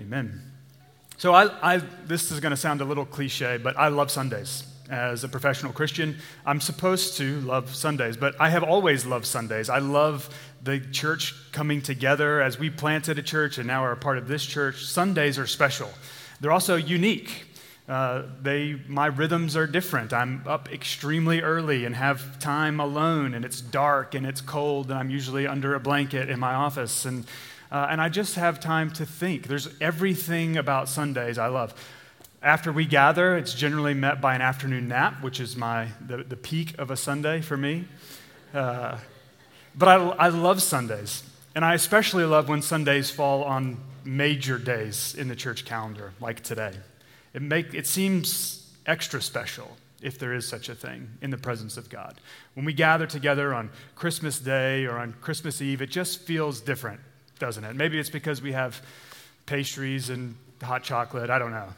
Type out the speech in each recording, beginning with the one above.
Amen. So, I, I, this is going to sound a little cliche, but I love Sundays. As a professional Christian, I'm supposed to love Sundays, but I have always loved Sundays. I love the church coming together as we planted a church and now are a part of this church. Sundays are special. They're also unique. Uh, they, my rhythms are different. I'm up extremely early and have time alone, and it's dark and it's cold, and I'm usually under a blanket in my office. And uh, and I just have time to think. There's everything about Sundays I love. After we gather, it's generally met by an afternoon nap, which is my, the, the peak of a Sunday for me. Uh, but I, I love Sundays. And I especially love when Sundays fall on major days in the church calendar, like today. It, make, it seems extra special, if there is such a thing, in the presence of God. When we gather together on Christmas Day or on Christmas Eve, it just feels different doesn't it? Maybe it's because we have pastries and hot chocolate. I don't know.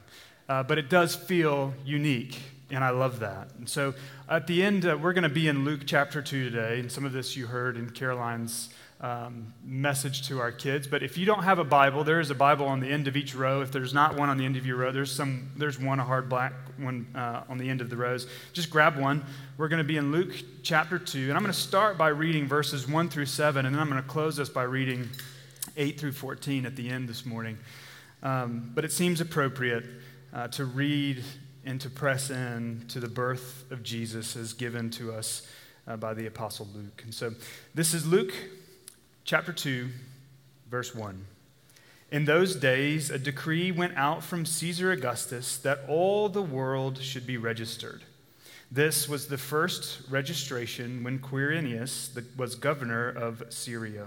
Uh, but it does feel unique, and I love that. And so at the end, uh, we're going to be in Luke chapter 2 today, and some of this you heard in Caroline's um, message to our kids. But if you don't have a Bible, there is a Bible on the end of each row. If there's not one on the end of your row, there's some. There's one, a hard black one, uh, on the end of the rows. Just grab one. We're going to be in Luke chapter 2, and I'm going to start by reading verses 1 through 7, and then I'm going to close this by reading 8 through 14 at the end this morning. Um, but it seems appropriate uh, to read and to press in to the birth of Jesus as given to us uh, by the Apostle Luke. And so this is Luke chapter 2, verse 1. In those days, a decree went out from Caesar Augustus that all the world should be registered. This was the first registration when Quirinius was governor of Syria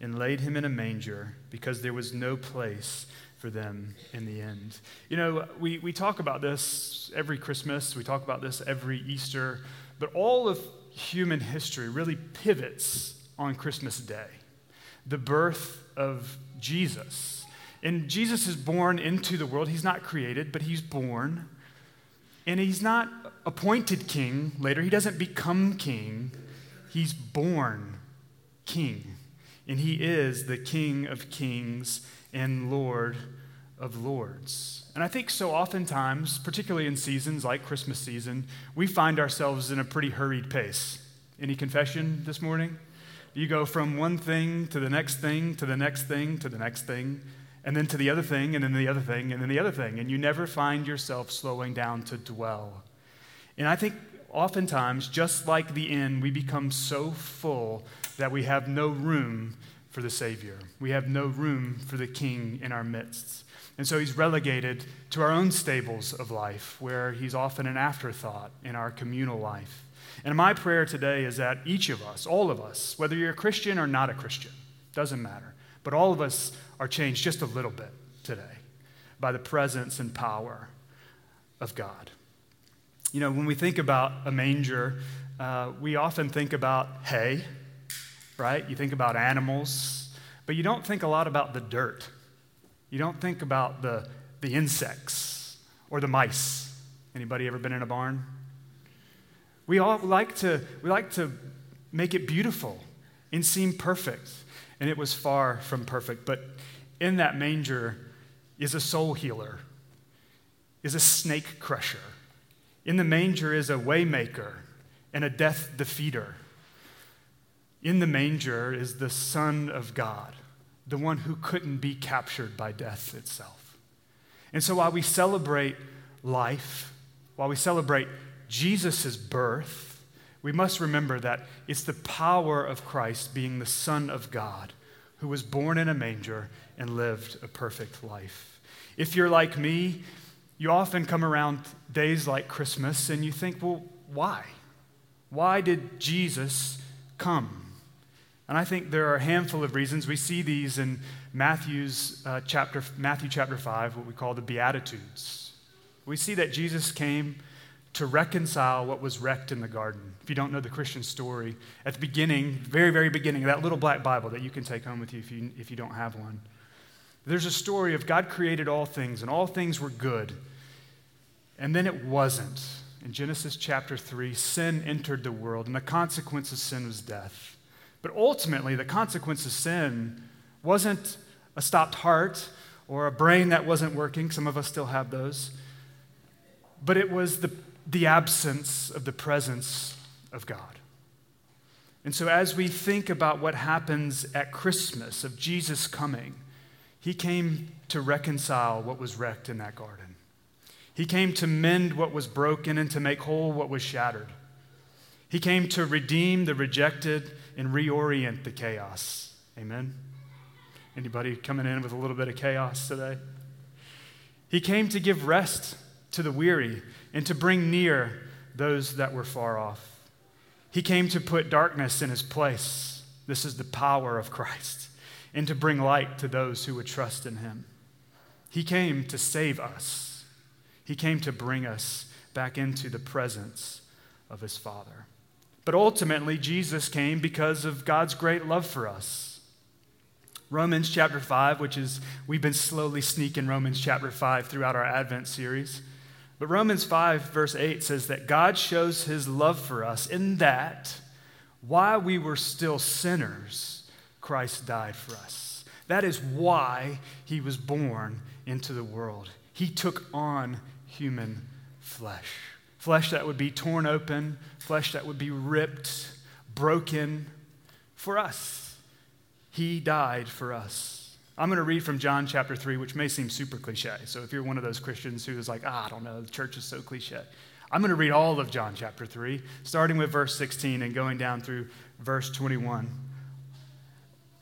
and laid him in a manger because there was no place for them in the end. You know, we, we talk about this every Christmas, we talk about this every Easter, but all of human history really pivots on Christmas Day the birth of Jesus. And Jesus is born into the world. He's not created, but he's born. And he's not appointed king later. He doesn't become king. He's born king and he is the King of kings and Lord of lords. And I think so oftentimes, particularly in seasons like Christmas season, we find ourselves in a pretty hurried pace. Any confession this morning? You go from one thing to the next thing, to the next thing, to the next thing, and then to the other thing, and then the other thing, and then the other thing, and you never find yourself slowing down to dwell. And I think oftentimes, just like the inn, we become so full that we have no room for the Savior. We have no room for the King in our midst. And so he's relegated to our own stables of life, where he's often an afterthought in our communal life. And my prayer today is that each of us, all of us, whether you're a Christian or not a Christian, doesn't matter, but all of us are changed just a little bit today by the presence and power of God. You know, when we think about a manger, uh, we often think about hay right? You think about animals, but you don't think a lot about the dirt. You don't think about the, the insects or the mice. Anybody ever been in a barn? We all like to, we like to make it beautiful and seem perfect. And it was far from perfect. But in that manger is a soul healer, is a snake crusher. In the manger is a waymaker and a death defeater. In the manger is the Son of God, the one who couldn't be captured by death itself. And so while we celebrate life, while we celebrate Jesus' birth, we must remember that it's the power of Christ being the Son of God who was born in a manger and lived a perfect life. If you're like me, you often come around days like Christmas and you think, well, why? Why did Jesus come? And I think there are a handful of reasons. We see these in Matthew's uh, chapter, Matthew chapter 5, what we call the Beatitudes. We see that Jesus came to reconcile what was wrecked in the garden. If you don't know the Christian story, at the beginning, very, very beginning, that little black Bible that you can take home with you if you, if you don't have one, there's a story of God created all things, and all things were good. And then it wasn't. In Genesis chapter 3, sin entered the world, and the consequence of sin was death. But ultimately, the consequence of sin wasn't a stopped heart or a brain that wasn't working. Some of us still have those. But it was the, the absence of the presence of God. And so, as we think about what happens at Christmas of Jesus coming, he came to reconcile what was wrecked in that garden. He came to mend what was broken and to make whole what was shattered. He came to redeem the rejected and reorient the chaos. Amen. Anybody coming in with a little bit of chaos today? He came to give rest to the weary and to bring near those that were far off. He came to put darkness in his place. This is the power of Christ, and to bring light to those who would trust in him. He came to save us. He came to bring us back into the presence of his Father. But ultimately, Jesus came because of God's great love for us. Romans chapter 5, which is, we've been slowly sneaking Romans chapter 5 throughout our Advent series. But Romans 5, verse 8 says that God shows his love for us in that while we were still sinners, Christ died for us. That is why he was born into the world. He took on human flesh flesh that would be torn open, flesh that would be ripped, broken for us. He died for us. I'm going to read from John chapter 3, which may seem super cliche. So if you're one of those Christians who is like, ah, I don't know, the church is so cliche. I'm going to read all of John chapter 3, starting with verse 16 and going down through verse 21.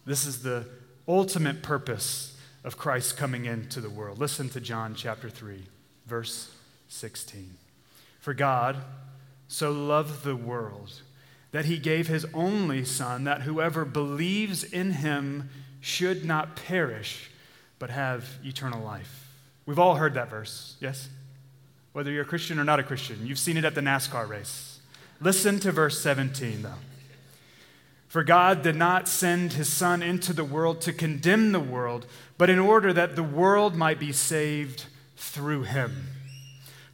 This is the ultimate purpose of Christ coming into the world. Listen to John chapter 3, verse 16. For God so loved the world that he gave his only Son, that whoever believes in him should not perish, but have eternal life. We've all heard that verse, yes? Whether you're a Christian or not a Christian, you've seen it at the NASCAR race. Listen to verse 17, though. For God did not send his Son into the world to condemn the world, but in order that the world might be saved through him.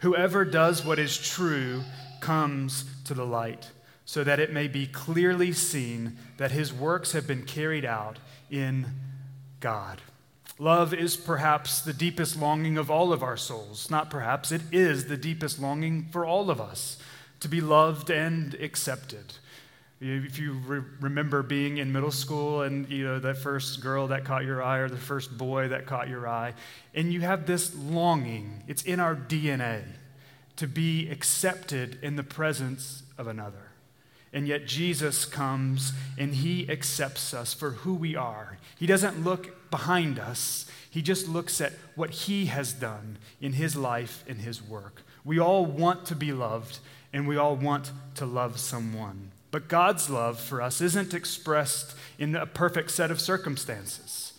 Whoever does what is true comes to the light, so that it may be clearly seen that his works have been carried out in God. Love is perhaps the deepest longing of all of our souls. Not perhaps, it is the deepest longing for all of us to be loved and accepted. If you re- remember being in middle school and you know that first girl that caught your eye or the first boy that caught your eye, and you have this longing, it's in our DNA to be accepted in the presence of another. And yet Jesus comes and he accepts us for who we are. He doesn't look behind us, he just looks at what he has done in his life and his work. We all want to be loved and we all want to love someone. But God's love for us isn't expressed in a perfect set of circumstances.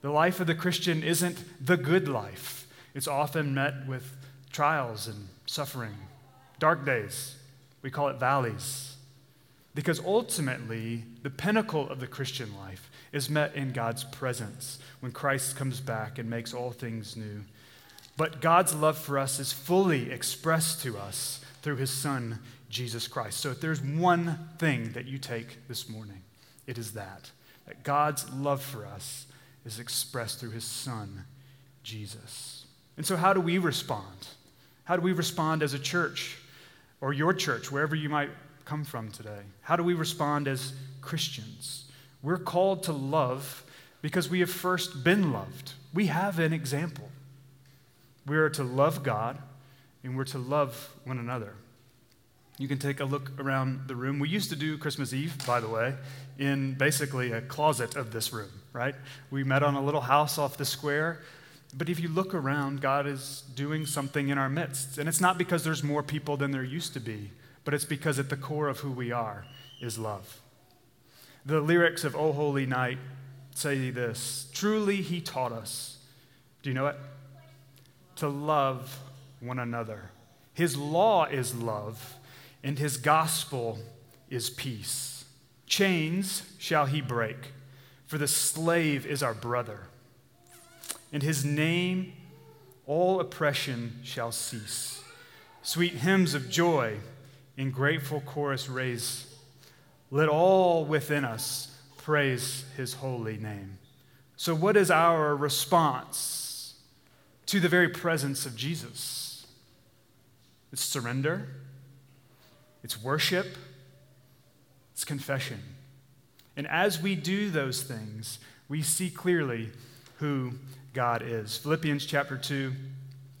The life of the Christian isn't the good life, it's often met with trials and suffering, dark days. We call it valleys. Because ultimately, the pinnacle of the Christian life is met in God's presence when Christ comes back and makes all things new. But God's love for us is fully expressed to us through his Son, Jesus Christ. So if there's one thing that you take this morning, it is that. That God's love for us is expressed through his Son, Jesus. And so, how do we respond? How do we respond as a church or your church, wherever you might come from today? How do we respond as Christians? We're called to love because we have first been loved. We have an example. We are to love God and we're to love one another. You can take a look around the room. We used to do Christmas Eve, by the way, in basically a closet of this room, right? We met on a little house off the square. But if you look around, God is doing something in our midst. And it's not because there's more people than there used to be, but it's because at the core of who we are is love. The lyrics of O Holy Night say this Truly, He taught us. Do you know it? To love one another. His law is love, and His gospel is peace. Chains shall He break, for the slave is our brother. In His name, all oppression shall cease. Sweet hymns of joy in grateful chorus raise. Let all within us praise his holy name. So, what is our response to the very presence of Jesus? It's surrender, it's worship, it's confession. And as we do those things, we see clearly who God is. Philippians chapter 2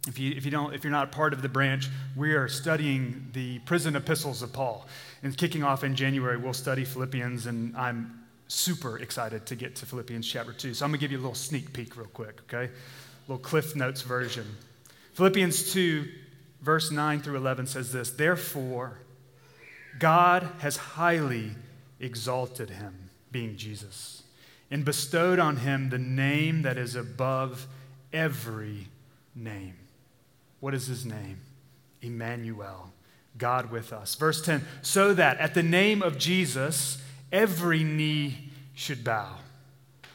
if, you, if, you don't, if you're not part of the branch, we are studying the prison epistles of Paul. And kicking off in January, we'll study Philippians, and I'm super excited to get to Philippians chapter 2. So I'm going to give you a little sneak peek, real quick, okay? A little Cliff Notes version. Philippians 2, verse 9 through 11 says this Therefore, God has highly exalted him, being Jesus, and bestowed on him the name that is above every name what is his name? Emmanuel, God with us. Verse 10 so that at the name of Jesus, every knee should bow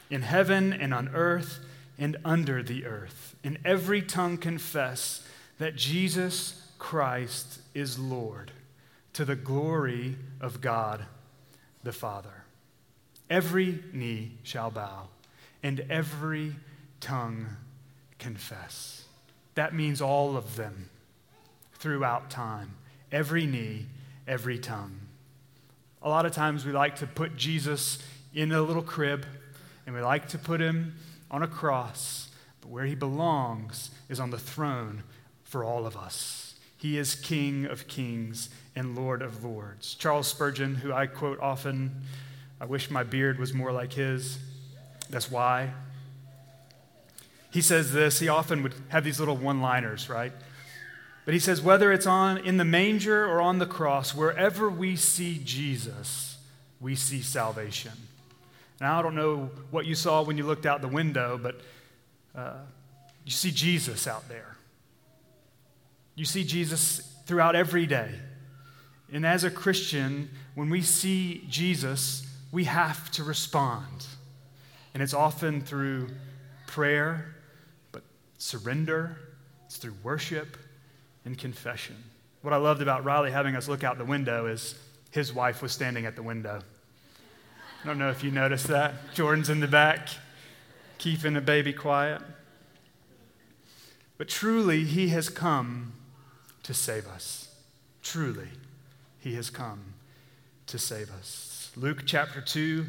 in heaven and on earth and under the earth, and every tongue confess that Jesus Christ is Lord to the glory of God the Father. Every knee shall bow, and every tongue confess. That means all of them throughout time, every knee, every tongue. A lot of times we like to put Jesus in a little crib and we like to put him on a cross, but where he belongs is on the throne for all of us. He is King of kings and Lord of lords. Charles Spurgeon, who I quote often, I wish my beard was more like his. That's why. He says this, he often would have these little one liners, right? But he says, whether it's on in the manger or on the cross, wherever we see Jesus, we see salvation. Now, I don't know what you saw when you looked out the window, but uh, you see Jesus out there. You see Jesus throughout every day. And as a Christian, when we see Jesus, we have to respond. And it's often through prayer but surrender, it's through worship and confession. What I loved about Riley having us look out the window is his wife was standing at the window. I don't know if you noticed that. Jordan's in the back, keeping the baby quiet. But truly, he has come to save us. Truly, he has come to save us. Luke chapter 2,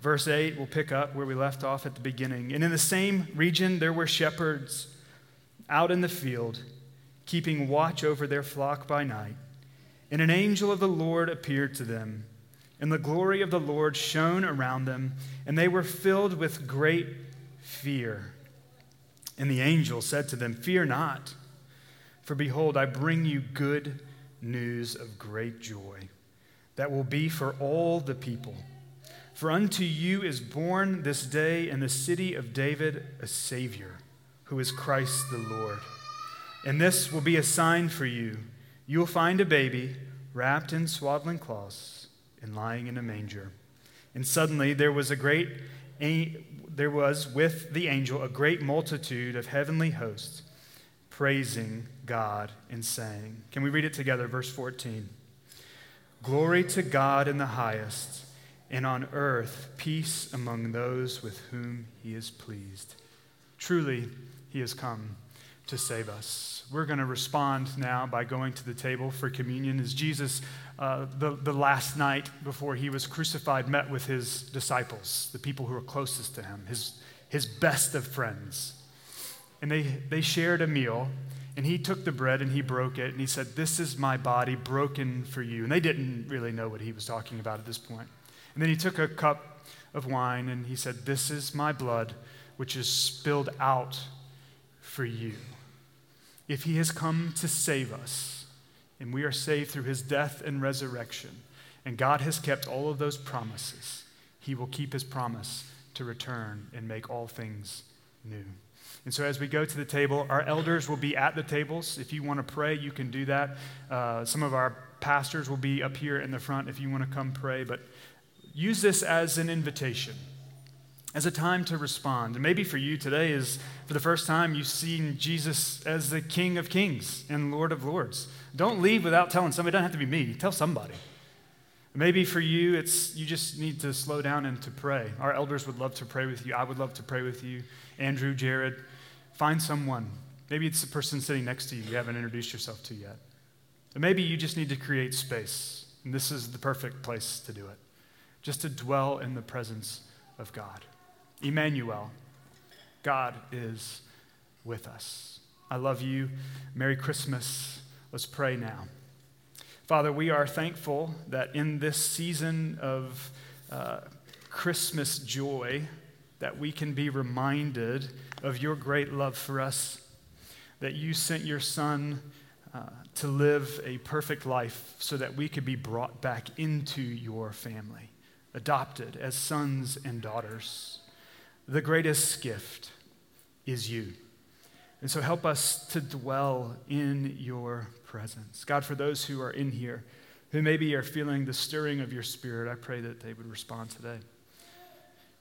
verse 8, we'll pick up where we left off at the beginning. And in the same region, there were shepherds out in the field, keeping watch over their flock by night. And an angel of the Lord appeared to them, and the glory of the Lord shone around them, and they were filled with great fear. And the angel said to them, Fear not, for behold, I bring you good news of great joy that will be for all the people. For unto you is born this day in the city of David a Savior who is Christ the Lord. And this will be a sign for you. You will find a baby wrapped in swaddling cloths and lying in a manger. And suddenly there was a great there was with the angel a great multitude of heavenly hosts praising God and saying, Can we read it together? Verse 14. Glory to God in the highest, and on earth peace among those with whom he is pleased. Truly, he has come to save us. We're going to respond now by going to the table for communion as Jesus, uh, the, the last night before he was crucified, met with his disciples, the people who were closest to him, his, his best of friends. And they, they shared a meal, and he took the bread and he broke it, and he said, This is my body broken for you. And they didn't really know what he was talking about at this point. And then he took a cup of wine and he said, This is my blood, which is spilled out for you. If he has come to save us, and we are saved through his death and resurrection, and God has kept all of those promises, he will keep his promise to return and make all things new. And so, as we go to the table, our elders will be at the tables. If you want to pray, you can do that. Uh, some of our pastors will be up here in the front if you want to come pray. But use this as an invitation, as a time to respond. And maybe for you today is for the first time you've seen Jesus as the King of Kings and Lord of Lords. Don't leave without telling somebody. It doesn't have to be me. Tell somebody. Maybe for you, it's you just need to slow down and to pray. Our elders would love to pray with you. I would love to pray with you. Andrew, Jared, find someone. Maybe it's the person sitting next to you you haven't introduced yourself to yet. Maybe you just need to create space, and this is the perfect place to do it just to dwell in the presence of God. Emmanuel, God is with us. I love you. Merry Christmas. Let's pray now. Father, we are thankful that in this season of uh, Christmas joy, that we can be reminded of your great love for us, that you sent your Son uh, to live a perfect life so that we could be brought back into your family adopted as sons and daughters. The greatest gift is you. And so help us to dwell in your presence. God, for those who are in here, who maybe are feeling the stirring of your spirit, I pray that they would respond today.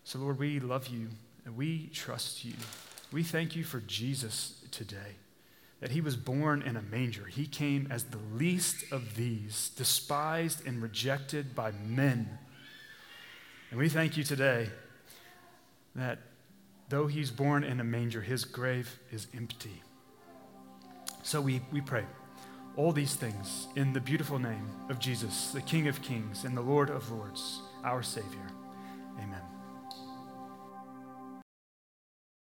So, Lord, we love you and we trust you. We thank you for Jesus today, that he was born in a manger. He came as the least of these, despised and rejected by men and we thank you today that though he's born in a manger, his grave is empty. So we, we pray all these things in the beautiful name of Jesus, the King of Kings and the Lord of Lords, our Savior. Amen.